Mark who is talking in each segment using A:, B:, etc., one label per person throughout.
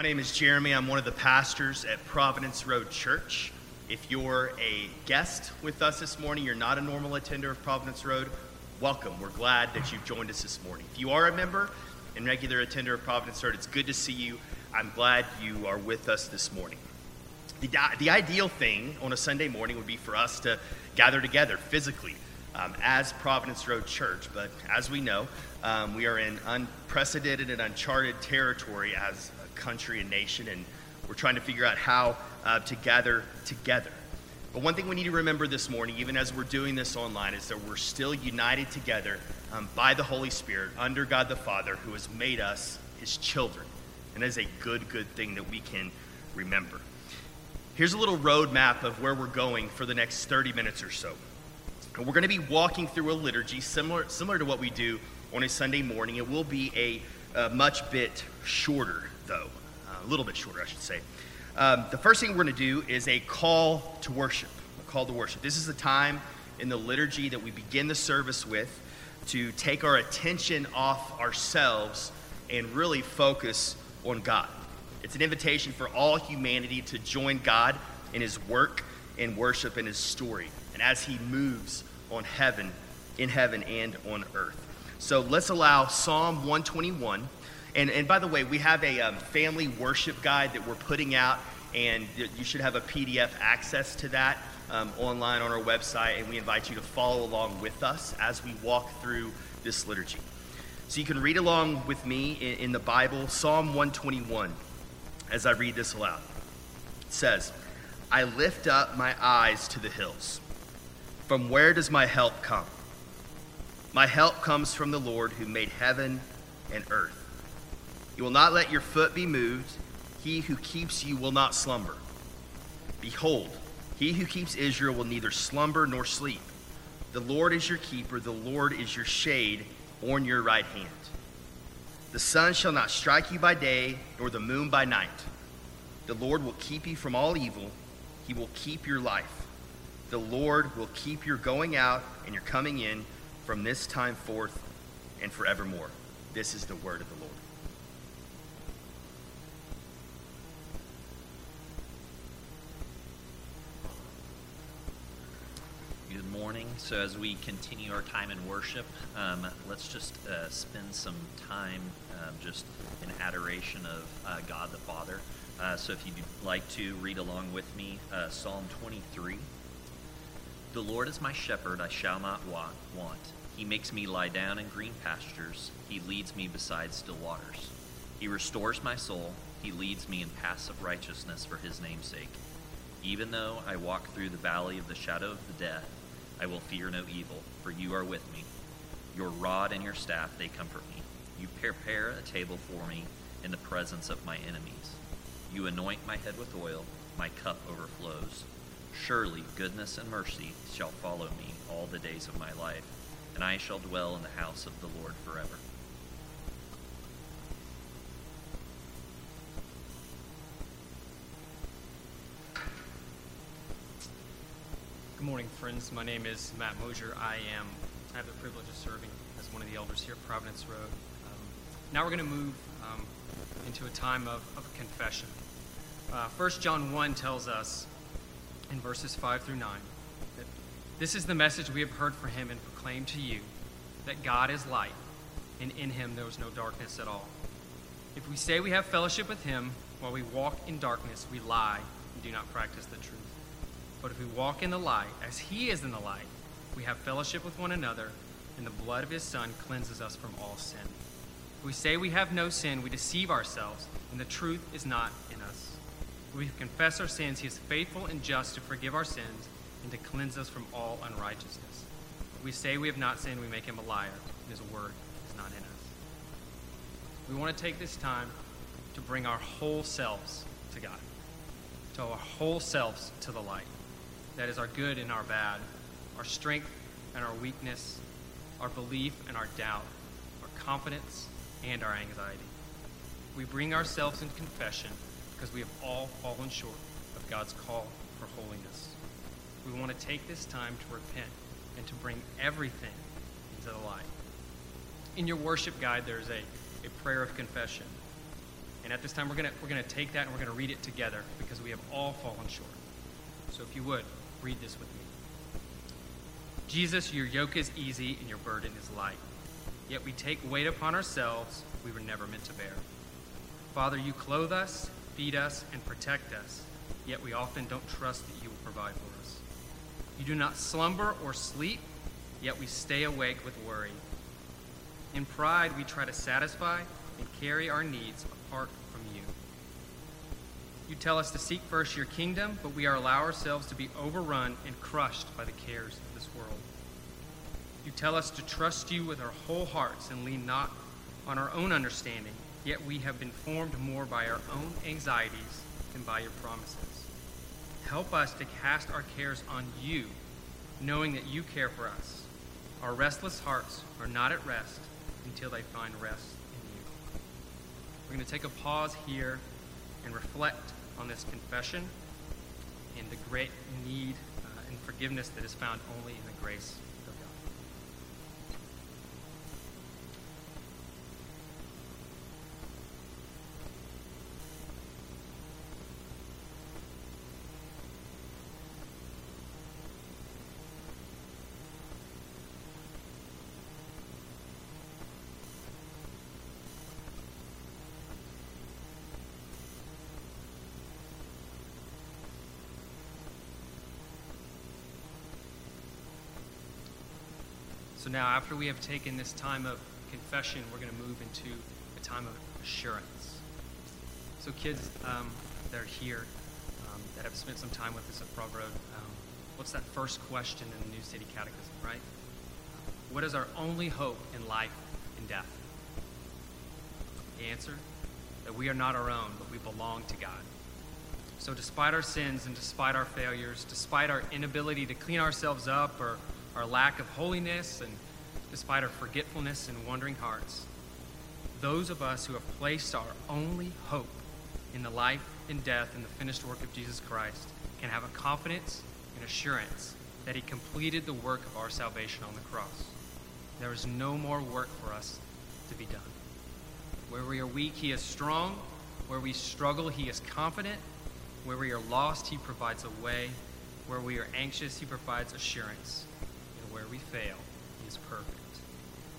A: My name is Jeremy. I'm one of the pastors at Providence Road Church. If you're a guest with us this morning, you're not a normal attender of Providence Road, welcome. We're glad that you've joined us this morning. If you are a member and regular attender of Providence Road, it's good to see you. I'm glad you are with us this morning. The, the ideal thing on a Sunday morning would be for us to gather together physically um, as Providence Road Church, but as we know, um, we are in unprecedented and uncharted territory as country and nation, and we're trying to figure out how uh, to gather together. But one thing we need to remember this morning, even as we're doing this online, is that we're still united together um, by the Holy Spirit under God the Father, who has made us his children. And that is a good, good thing that we can remember. Here's a little roadmap of where we're going for the next 30 minutes or so. And we're going to be walking through a liturgy similar, similar to what we do on a Sunday morning. It will be a, a much bit shorter, though, uh, a little bit shorter, I should say. Um, the first thing we're going to do is a call to worship. A call to worship. This is the time in the liturgy that we begin the service with to take our attention off ourselves and really focus on God. It's an invitation for all humanity to join God in his work and worship in his story and as he moves on heaven, in heaven and on earth. So let's allow Psalm 121. And, and by the way, we have a um, family worship guide that we're putting out, and you should have a PDF access to that um, online on our website. And we invite you to follow along with us as we walk through this liturgy. So you can read along with me in, in the Bible, Psalm 121, as I read this aloud. It says, I lift up my eyes to the hills. From where does my help come? My help comes from the Lord who made heaven and earth. He will not let your foot be moved. He who keeps you will not slumber. Behold, he who keeps Israel will neither slumber nor sleep. The Lord is your keeper, the Lord is your shade on your right hand. The sun shall not strike you by day, nor the moon by night. The Lord will keep you from all evil, he will keep your life. The Lord will keep your going out and your coming in from this time forth and forevermore. This is the word of the Lord.
B: Good morning. So, as we continue our time in worship, um, let's just uh, spend some time um, just in adoration of uh, God the Father. Uh, so, if you'd like to read along with me, uh, Psalm 23. The Lord is my shepherd, I shall not want. He makes me lie down in green pastures. He leads me beside still waters. He restores my soul. He leads me in paths of righteousness for his name's sake. Even though I walk through the valley of the shadow of the death, I will fear no evil, for you are with me. Your rod and your staff, they comfort me. You prepare a table for me in the presence of my enemies. You anoint my head with oil, my cup overflows. Surely goodness and mercy shall follow me all the days of my life and I shall dwell in the house of the Lord forever.
C: Good morning, friends. My name is Matt Mosier. I am I have the privilege of serving as one of the elders here at Providence Road. Um, now we're going to move um, into a time of, of confession. Uh, 1 John 1 tells us in verses 5 through 9 that this is the message we have heard from him and proclaim to you that God is light, and in him there is no darkness at all. If we say we have fellowship with him while we walk in darkness, we lie and do not practice the truth. But if we walk in the light, as he is in the light, we have fellowship with one another, and the blood of his Son cleanses us from all sin. If we say we have no sin, we deceive ourselves, and the truth is not we confess our sins, he is faithful and just to forgive our sins and to cleanse us from all unrighteousness. If we say we have not sinned, we make him a liar, and his word is not in us. We want to take this time to bring our whole selves to God, to our whole selves to the light. That is our good and our bad, our strength and our weakness, our belief and our doubt, our confidence and our anxiety. We bring ourselves in confession because we have all fallen short of God's call for holiness we want to take this time to repent and to bring everything into the light. In your worship guide, there's a, a prayer of confession. And at this time, we're going we're gonna take that and we're going to read it together because we have all fallen short. So if you would, read this with me. Jesus, your yoke is easy and your burden is light. Yet we take weight upon ourselves we were never meant to bear. Father, you clothe us, feed us, and protect us, yet we often don't trust that you will provide for us. You do not slumber or sleep, yet we stay awake with worry. In pride, we try to satisfy and carry our needs apart from you. You tell us to seek first your kingdom, but we allow ourselves to be overrun and crushed by the cares of this world. You tell us to trust you with our whole hearts and lean not on our own understanding, yet we have been formed more by our own anxieties than by your promises. Help us to cast our cares on you, knowing that you care for us. Our restless hearts are not at rest until they find rest in you. We're going to take a pause here and reflect on this confession and the great need uh, and forgiveness that is found only in the grace So now, after we have taken this time of confession, we're going to move into a time of assurance. So, kids um, that are here, um, that have spent some time with us at Frog Road, um, what's that first question in the New City Catechism, right? What is our only hope in life and death? The answer? That we are not our own, but we belong to God. So, despite our sins and despite our failures, despite our inability to clean ourselves up or our lack of holiness, and despite our forgetfulness and wandering hearts, those of us who have placed our only hope in the life and death and the finished work of Jesus Christ can have a confidence and assurance that he completed the work of our salvation on the cross. There is no more work for us to be done. Where we are weak, he is strong. Where we struggle, he is confident. Where we are lost, he provides a way. Where we are anxious, he provides assurance we fail, He is perfect.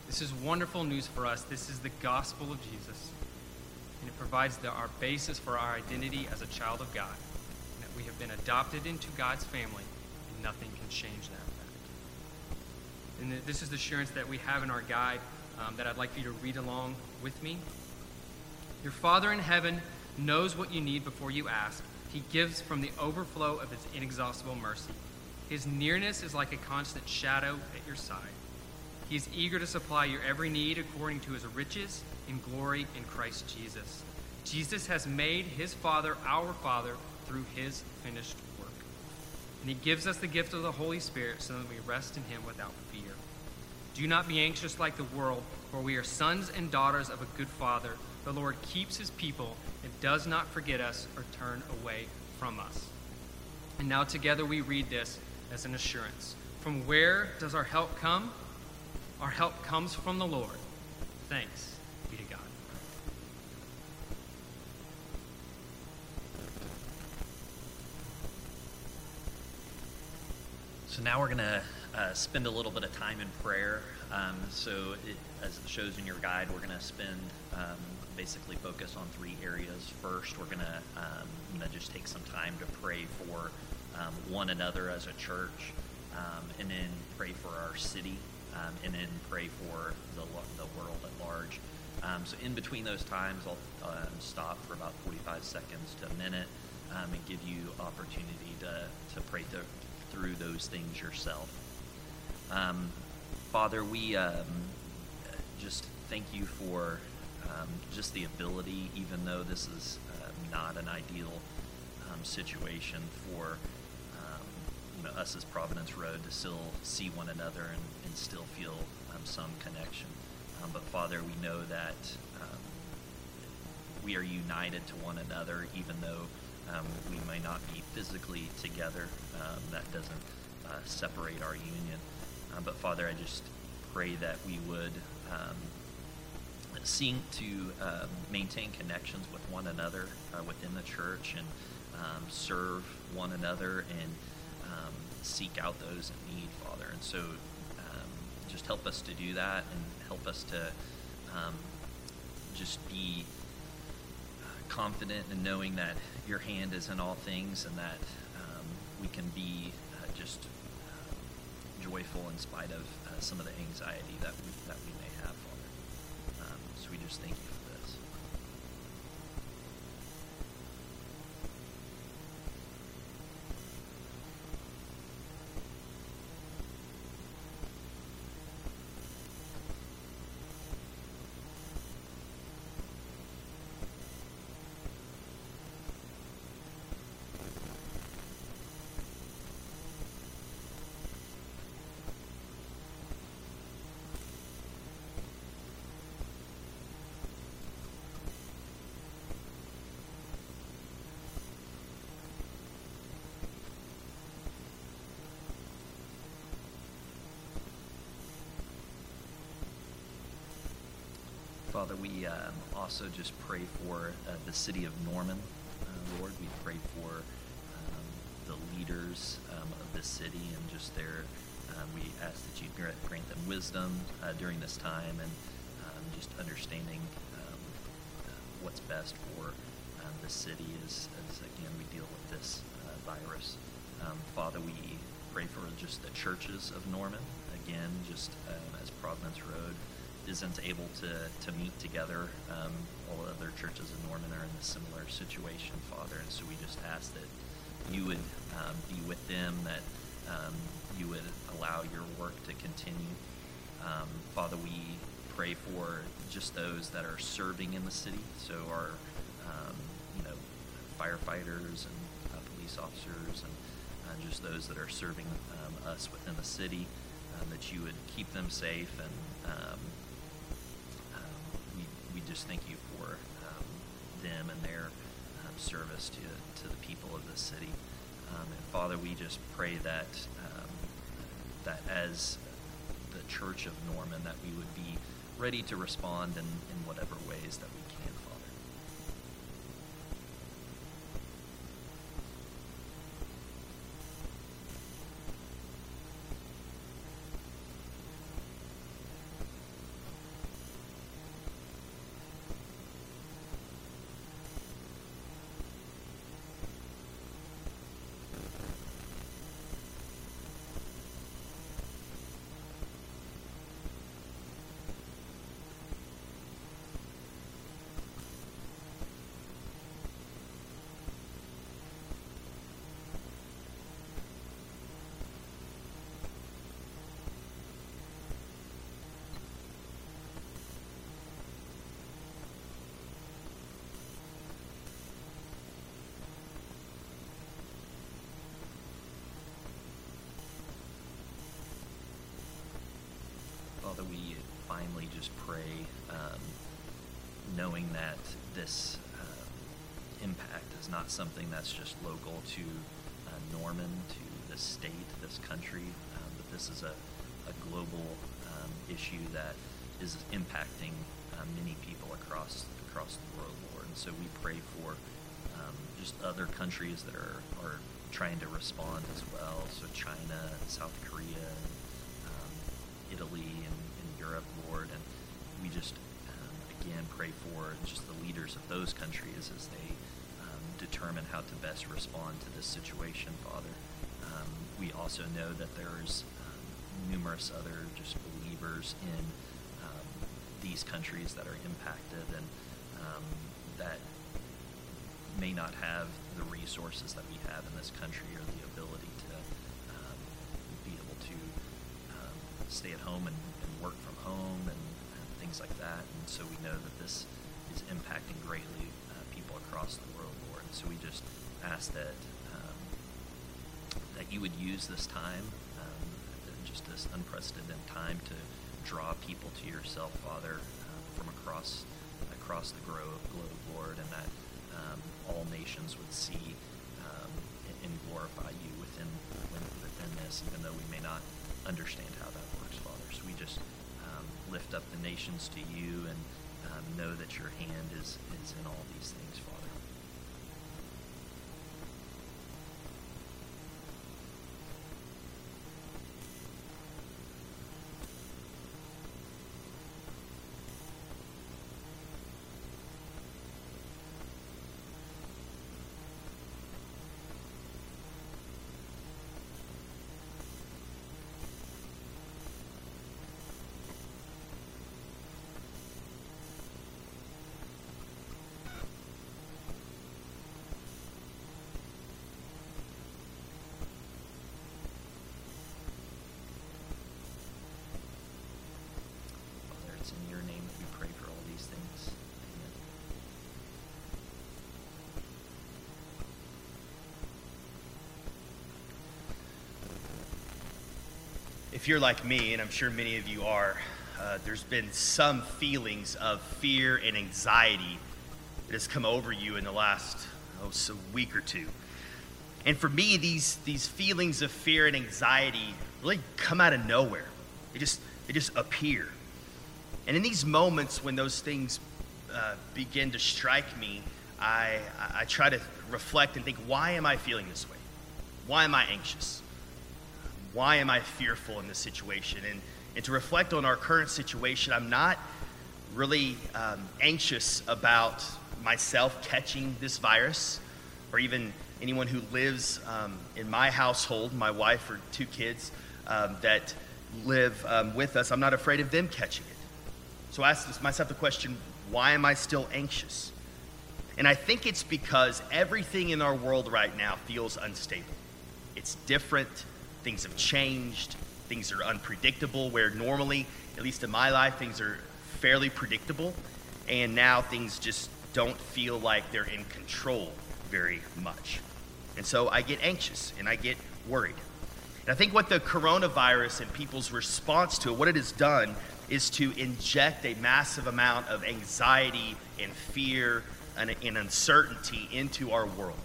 C: This is wonderful news for us. This is the gospel of Jesus. And it provides the, our basis for our identity as a child of God. And that we have been adopted into God's family, and nothing can change that fact. And this is the assurance that we have in our guide um, that I'd like for you to read along with me. Your Father in heaven knows what you need before you ask. He gives from the overflow of his inexhaustible mercy. His nearness is like a constant shadow at your side. He is eager to supply your every need according to his riches in glory in Christ Jesus. Jesus has made his Father our Father through his finished work. And he gives us the gift of the Holy Spirit so that we rest in him without fear. Do not be anxious like the world, for we are sons and daughters of a good Father. The Lord keeps his people and does not forget us or turn away from us. And now together we read this as an assurance. From where does our help come? Our help comes from the Lord. Thanks be to God.
B: So now we're going to uh, spend a little bit of time in prayer. Um, so, it, as it shows in your guide, we're going to spend um, basically focus on three areas. First, we're going to um, just take some time to pray for um, one another as a church, um, and then pray for our city, um, and then pray for the, the world at large. Um, so in between those times, I'll um, stop for about 45 seconds to a minute um, and give you opportunity to, to pray to, through those things yourself. Father, we just thank you for just the ability, even though this is not an ideal situation for us as Providence Road to still see one another and, and still feel um, some connection. Um, but Father, we know that um, we are united to one another, even though um, we may not be physically together. That doesn't uh, separate our union. But Father, I just pray that we would seek to um, maintain connections with one another uh, within the church and um, serve one another and seek out those in need, Father. And so um, just help us to do that and help us to um, just be uh, confident in knowing that your hand is in all things and that um, we can be uh, just uh, joyful in spite of uh, some of the anxiety that we, that we may have, Father. Um, so we just thank you for this. Father, we um, also just pray for uh, the city of Norman, uh, Lord. We pray for um, the leaders um, of this city and just their, um, we ask that you grant, them wisdom uh, during this time and um, just understanding um, uh, what's best for um, the city as, as, again, we deal with this uh, virus. Father, we pray for just the churches of Norman, again, just as Providence Road isn't able to, to meet together. Um, all other churches in Norman are in a similar situation, Father, and so we just ask that you would um, be with them, that um, you would allow your work to continue. Um, Father, we pray for just those that are serving in the city, so our um, you know firefighters and uh, police officers and uh, just those that are serving um, us within the city, that you would keep them safe and just thank you for um, them and their um, service to, to the people of the city. Um, and Father, we just pray that um, that as the Church of Norman, that we would be ready to respond in, in whatever ways that we can, We finally just pray, um, knowing that this uh, impact is not something that's just local to uh, Norman, to the state, this country, um, but this is a, a global um, issue that is impacting uh, many people across across the world, Lord. And so we pray for um, just other countries that are, are trying to respond as well. So China, South Korea, um, Italy, and, and Europe, Lord. And we just, um, again, pray for just the leaders of those countries as they um, determine how to best respond to this situation, Father. Um, we also know that there's um, numerous other just believers in these countries that are impacted and that may not have the resources that we have in this country or the ability to um, be able to um, stay at home and, things like that. And so we know that this is impacting greatly uh, people across the world, Lord. So we just ask that um, that you would use this time, um, just this unprecedented time, to draw people to yourself, Father, um, from across across the globe, Lord, and that um, all nations would see um, and, glorify you within within this, even though we may not understand how that works, Father. So we just lift up the nations to you and um, know that your hand is, is in all these things, Father it's in your name that we pray for all these things. Amen.
A: If you're like me, and I'm sure many of you are, uh, there's been some feelings of fear and anxiety that has come over you in the last oh, so week or two. And for me, these these feelings of fear and anxiety really come out of nowhere. They just they just appear. And in these moments when those things uh, begin to strike me, I I try to reflect and think, why am I feeling this way? Why am I anxious? Why am I fearful in this situation? And, and to reflect on our current situation, I'm not really um, anxious about myself catching this virus or even anyone who lives um, in my household, my wife or two kids um, that live um, with us. I'm not afraid of them catching it. So I ask myself the question why am I still anxious? And I think it's because everything in our world right now feels unstable. It's different, things have changed, things are unpredictable, where normally, at least in my life, things are fairly predictable, and now things just don't feel like they're in control very much. And so I get anxious and I get worried. And I think what the coronavirus and people's response to it, what it has done, is to inject a massive amount of anxiety and fear and, and uncertainty into our world.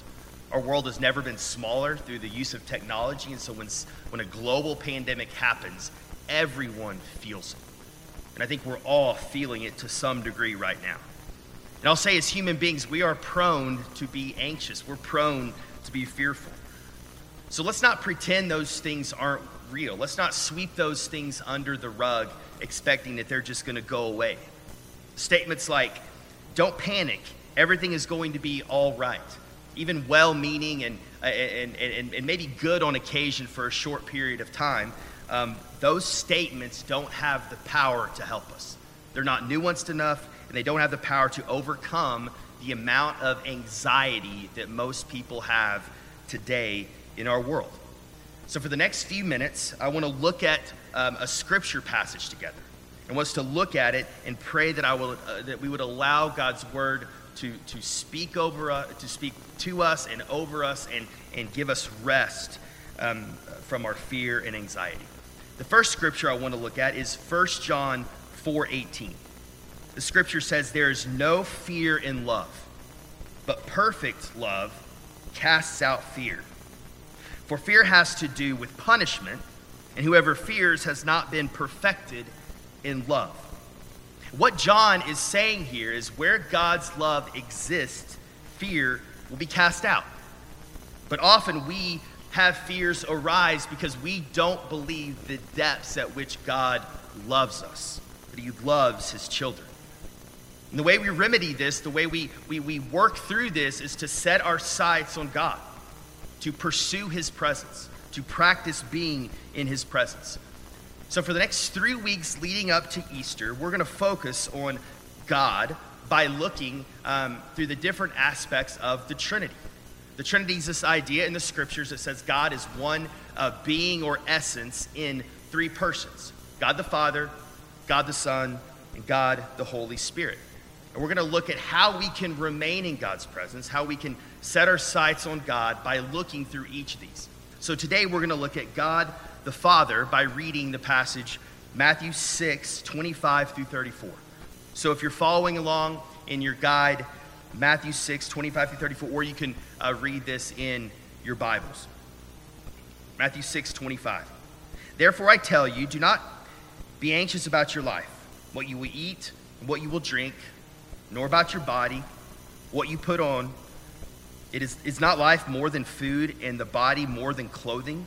A: Our world has never been smaller through the use of technology, and so when, when a global pandemic happens, everyone feels it. And I think we're all feeling it to some degree right now. And I'll say, as human beings, we are prone to be anxious, we're prone to be fearful. So let's not pretend those things aren't real. Let's not sweep those things under the rug expecting that they're just going to go away. Statements like, don't panic, everything is going to be all right even well meaning and, and, and, and, maybe good on occasion for a short period of time, um, those statements don't have the power to help us. They're not nuanced enough, and they don't have the power to overcome the amount of anxiety that most people have today in our world. So, for the next few minutes, I want to look at um, a scripture passage together. And wants to look at it and pray that I will uh, that we would allow God's word to, to speak over us, to speak to us and over us and, and give us rest um, from our fear and anxiety. The first scripture I want to look at is 1 John 4:18. The scripture says there is no fear in love, but perfect love casts out fear. For fear has to do with punishment, and whoever fears has not been perfected in love. What John is saying here is where God's love exists, fear will be cast out. But often we have fears arise because we don't believe the depths at which God loves us, that He loves His children. And the way we remedy this, the way we, we, we work through this, is to set our sights on God, to pursue His presence, to practice being in His presence. So, for the next three weeks leading up to Easter, we're going to focus on God by looking um, through the different aspects of the Trinity. The Trinity is this idea in the scriptures that says God is one uh, being or essence in three persons God the Father, God the Son, and God the Holy Spirit. And we're going to look at how we can remain in God's presence, how we can set our sights on God by looking through each of these. So today we're going to look at God the Father by reading the passage Matthew 6, 25 through 34. So if you're following along in your guide, Matthew 6, 25 through 34, or you can uh, read this in your Bibles. Matthew 6, 25. Therefore I tell you, do not be anxious about your life, what you will eat what you will drink, nor about your body, what you put on. It is, is not life more than food, and the body more than clothing?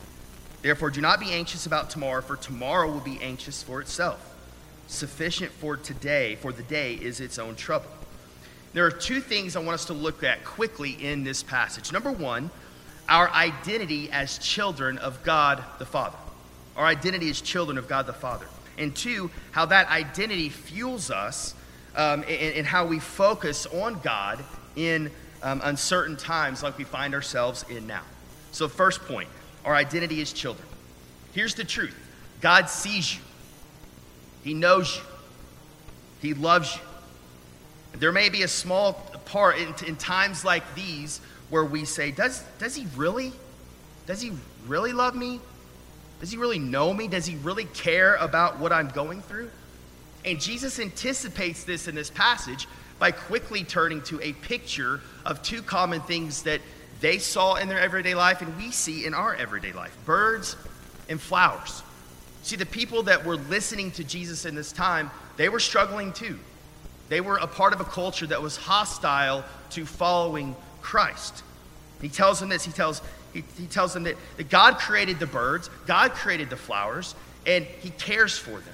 A: Therefore, do not be anxious about tomorrow, for tomorrow will be anxious for itself. Sufficient for today, for the day is its own trouble. There are two things I want us to look at quickly in this passage. Number one, our identity as children of God the Father. Our identity as children of God the Father. And two, how that identity fuels us um, and, and, how we focus on God in um, uncertain times like we find ourselves in now. So, first point our identity as children. Here's the truth God sees you, He knows you, He loves you. There may be a small part in, in times like these where we say, does, does he really? Does he really love me? Does he really know me? Does he really care about what I'm going through? And Jesus anticipates this in this passage by quickly turning to a picture of two common things that they saw in their everyday life and we see in our everyday life birds and flowers. See, the people that were listening to Jesus in this time, they were struggling too. They were a part of a culture that was hostile to following Christ. He tells them this. He tells, he, he tells them that, that God created the birds, God created the flowers, and He cares for them.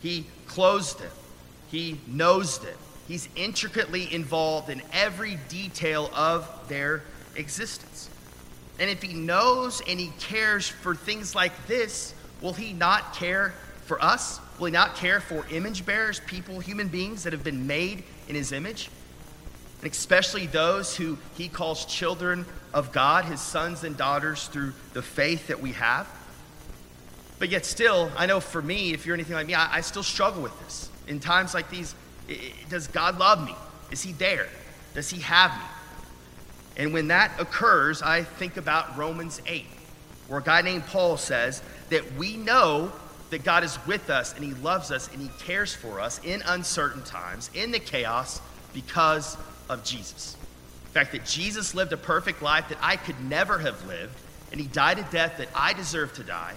A: He clothes them, He knows them. He's intricately involved in every detail of their existence. And if He knows and He cares for things like this, will He not care for us? Will he not care for image bearers, people, human beings that have been made in his image? And especially those who he calls children of God, his sons and daughters, through the faith that we have. But yet, still, I know for me, if you're anything like me, I, I still struggle with this. In times like these, it, does God love me? Is he there? Does he have me? And when that occurs, I think about Romans 8, where a guy named Paul says that we know that God is with us and He loves us and He cares for us in uncertain times, in the chaos, because of Jesus. The fact that Jesus lived a perfect life that I could never have lived, and He died a death that I deserve to die,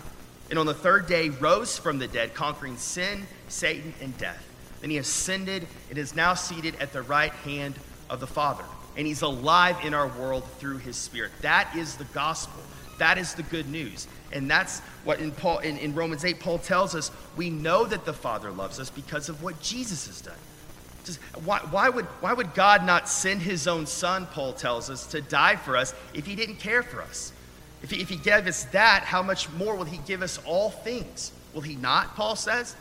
A: and on the third day rose from the dead, conquering sin, Satan, and death. Then He ascended and is now seated at the right hand of the Father. And He's alive in our world through His Spirit. That is the gospel. That is the good news. And that's what in, Paul, in, in Romans 8, Paul tells us we know that the Father loves us because of what Jesus has done. Just, why, why, would, why would God not send his own son, Paul tells us, to die for us if he didn't care for us? If he, if he gave us that, how much more will he give us all things? Will he not, Paul says?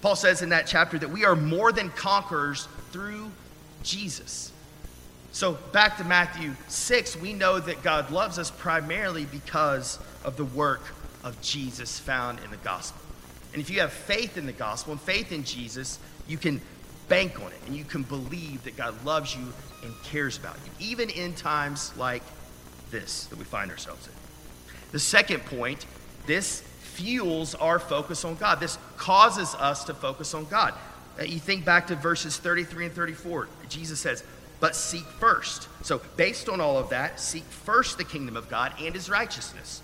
A: Paul says in that chapter that we are more than conquerors through Jesus. So, back to Matthew 6, we know that God loves us primarily because of the work of Jesus found in the gospel. And if you have faith in the gospel and faith in Jesus, you can bank on it and you can believe that God loves you and cares about you, even in times like this that we find ourselves in. The second point this fuels our focus on God. This causes us to focus on God. Uh, you think back to verses 33 and 34. Jesus says, but seek first. So, based on all of that, seek first the kingdom of God and his righteousness.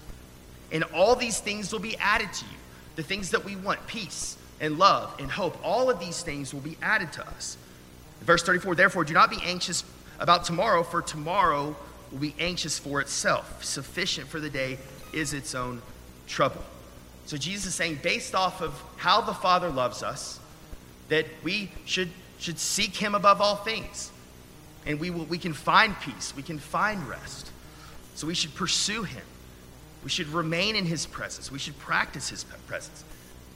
A: And all these things will be added to you. The things that we want peace and love and hope all of these things will be added to us. Verse 34 Therefore, do not be anxious about tomorrow, for tomorrow will be anxious for itself. Sufficient for the day is its own trouble. So, Jesus is saying, based off of how the Father loves us, that we should, should seek him above all things and we, will, we can find peace, we can find rest. So we should pursue him. We should remain in his presence. We should practice his presence.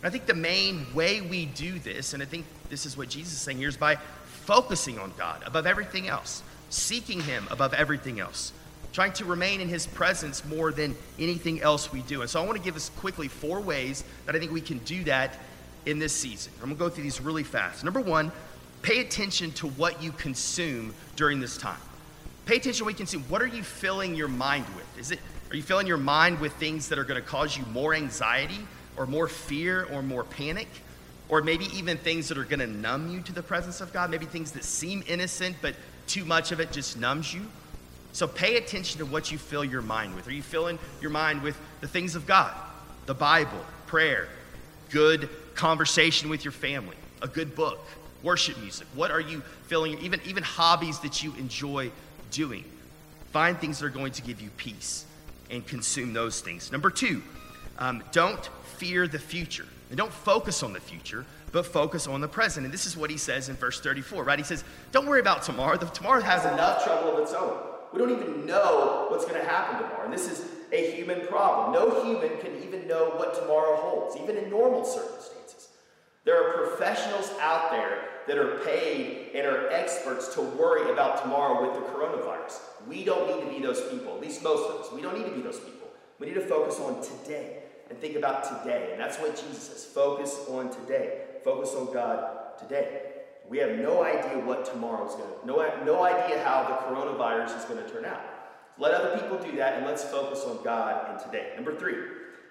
A: And I think the main way we do this, and I think this is what Jesus is saying here, is by focusing on God above everything else, seeking him above everything else, trying to remain in his presence more than anything else we do. And so I want to give us quickly four ways that I think we can do that in this season. I'm going to go through these really fast. Number one, pay attention to what you consume during this time. Pay attention to what you consume. What are you filling your mind with? Is it are you filling your mind with things that are going to cause you more anxiety or more fear or more panic? Or maybe even things that are going to numb you to the presence of God? Maybe things that seem innocent, but too much of it just numbs you? So pay attention to what you fill your mind with. Are you filling your mind with the things of God, the Bible, prayer, good conversation with your family, a good book, worship music? What are you filling, even, even hobbies that you enjoy doing? Find things that are going to give you peace and consume those things. Number two, um, don't fear the future. And don't focus on the future, but focus on the present. And this is what he says in verse 34, right? He says, Don't worry about tomorrow. The, tomorrow has enough trouble of its own. We don't even know what's going to happen tomorrow. And this is a human problem. No human can even know what tomorrow holds, even in normal circumstances. There are professionals out there that are paid and are experts to worry about tomorrow with the coronavirus. We don't need to be those people, at least most of us. We don't need to be those people. We need to focus on today and think about today. And that's what Jesus says focus on today. Focus on God today. We have no idea what tomorrow is going to, no, no idea how the coronavirus is going to turn out. Let other people do that and let's focus on God and today. Number three,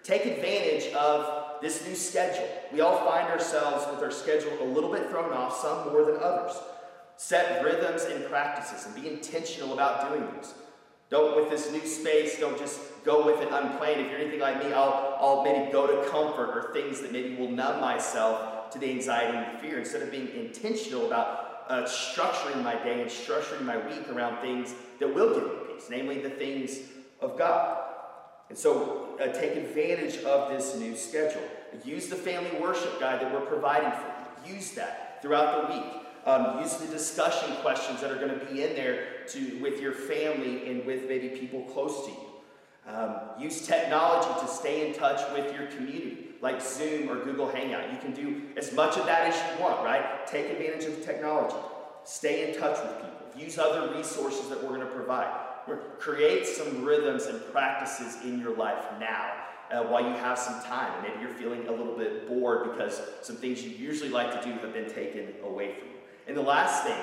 A: take advantage of this new schedule. We all find ourselves with our schedule a little bit thrown off, some more than others. Set rhythms and practices and be intentional about doing these. Don't, with this new space, don't just go with it unplanned. If you're anything like me, I'll, I'll maybe go to comfort or things that maybe will numb myself to the anxiety and fear instead of being intentional about uh, structuring my day and structuring my week around things that will give me peace, namely the things of God. And so uh, take advantage of this new schedule. Use the family worship guide that we're providing for you. Use that throughout the week. Um, use the discussion questions that are going to be in there to, with your family and with maybe people close to you. Um, use technology to stay in touch with your community, like Zoom or Google Hangout. You can do as much of that as you want, right? Take advantage of the technology. Stay in touch with people. Use other resources that we're going to provide. Create some rhythms and practices in your life now uh, while you have some time. Maybe you're feeling a little bit bored because some things you usually like to do have been taken away from you. And the last thing,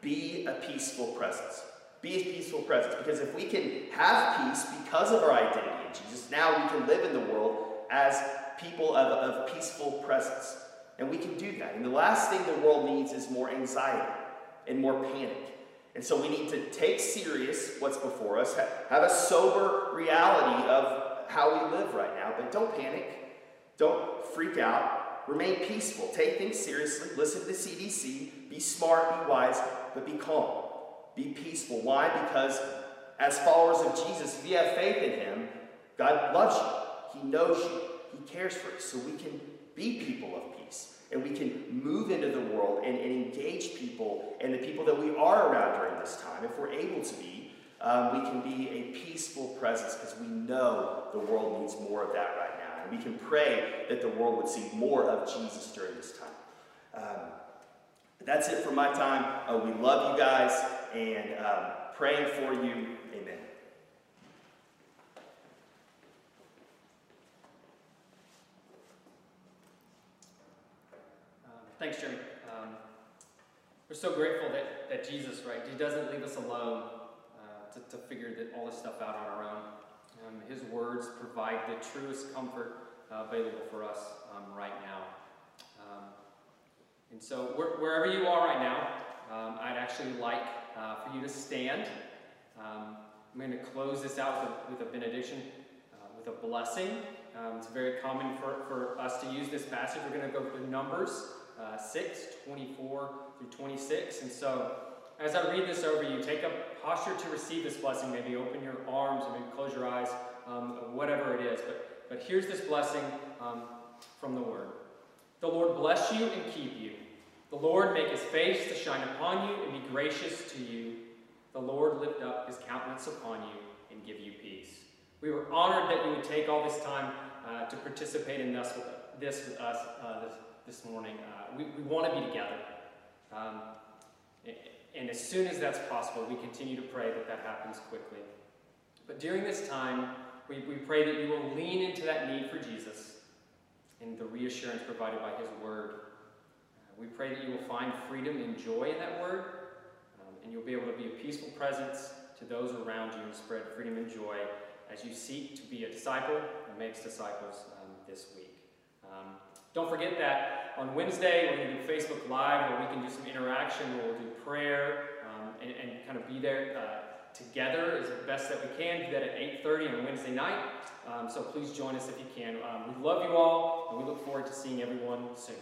A: be a peaceful presence. Be a peaceful presence. Because if we can have peace because of our identity in Jesus, now we can live in the world as people of, of peaceful presence. And we can do that. And the last thing the world needs is more anxiety and more panic. And so we need to take serious what's before us, have a sober reality of how we live right now, but don't panic, don't freak out, remain peaceful, take things seriously, listen to the CDC, be smart, be wise, but be calm. Be peaceful. Why? Because as followers of Jesus, if you have faith in Him, God loves you. He knows you. He cares for you. So we can be people of peace. And we can move into the world and, and engage people and the people that we are around during this time. If we're able to be, um, we can be a peaceful presence because we know the world needs more of that right now. And we can pray that the world would see more of Jesus during this time. Um, that's it for my time. Uh, we love you guys and um, praying for you. Amen.
C: Um, thanks, Jimmy. Um, we're so grateful that, that Jesus, right, he doesn't leave us alone uh, to, to figure that, all this stuff out on our own. Um, his words provide the truest comfort uh, available for us um, right now. And so, wherever you are right now, um, I'd actually like uh, for you to stand. Um, I'm going to close this out with a, with a benediction, uh, with a blessing. Um, it's very common for, for us to use this passage. We're going to go to Numbers uh, 6, 24 through 26. And so, as I read this over you, take a posture to receive this blessing. Maybe open your arms or maybe close your eyes, um, whatever it is. But, but here's this blessing um, from the Word. The Lord bless you and keep you. The Lord make his face to shine upon you and be gracious to you. The Lord lift up his countenance upon you and give you peace. We were honored that you would take all this time uh, to participate in this with, us uh, this, this morning. Uh, we we want to be together. Um, and as soon as that's possible, we continue to pray that that happens quickly. But during this time, we, we pray that you will lean into that need for Jesus and the reassurance provided by his word. Uh, we pray that you will find freedom and joy in that word, um, and you'll be able to be a peaceful presence to those around you and spread freedom and joy as you seek to be a disciple and makes disciples um, this week. Um, don't forget that on Wednesday we're going to do Facebook Live where we can do some interaction, we'll do prayer um, and, and, kind of be there uh, together as best that we can. Do that at 8.30 on Wednesday night. Um, so please join us if you can. Um, we love you all and we look forward to seeing everyone soon.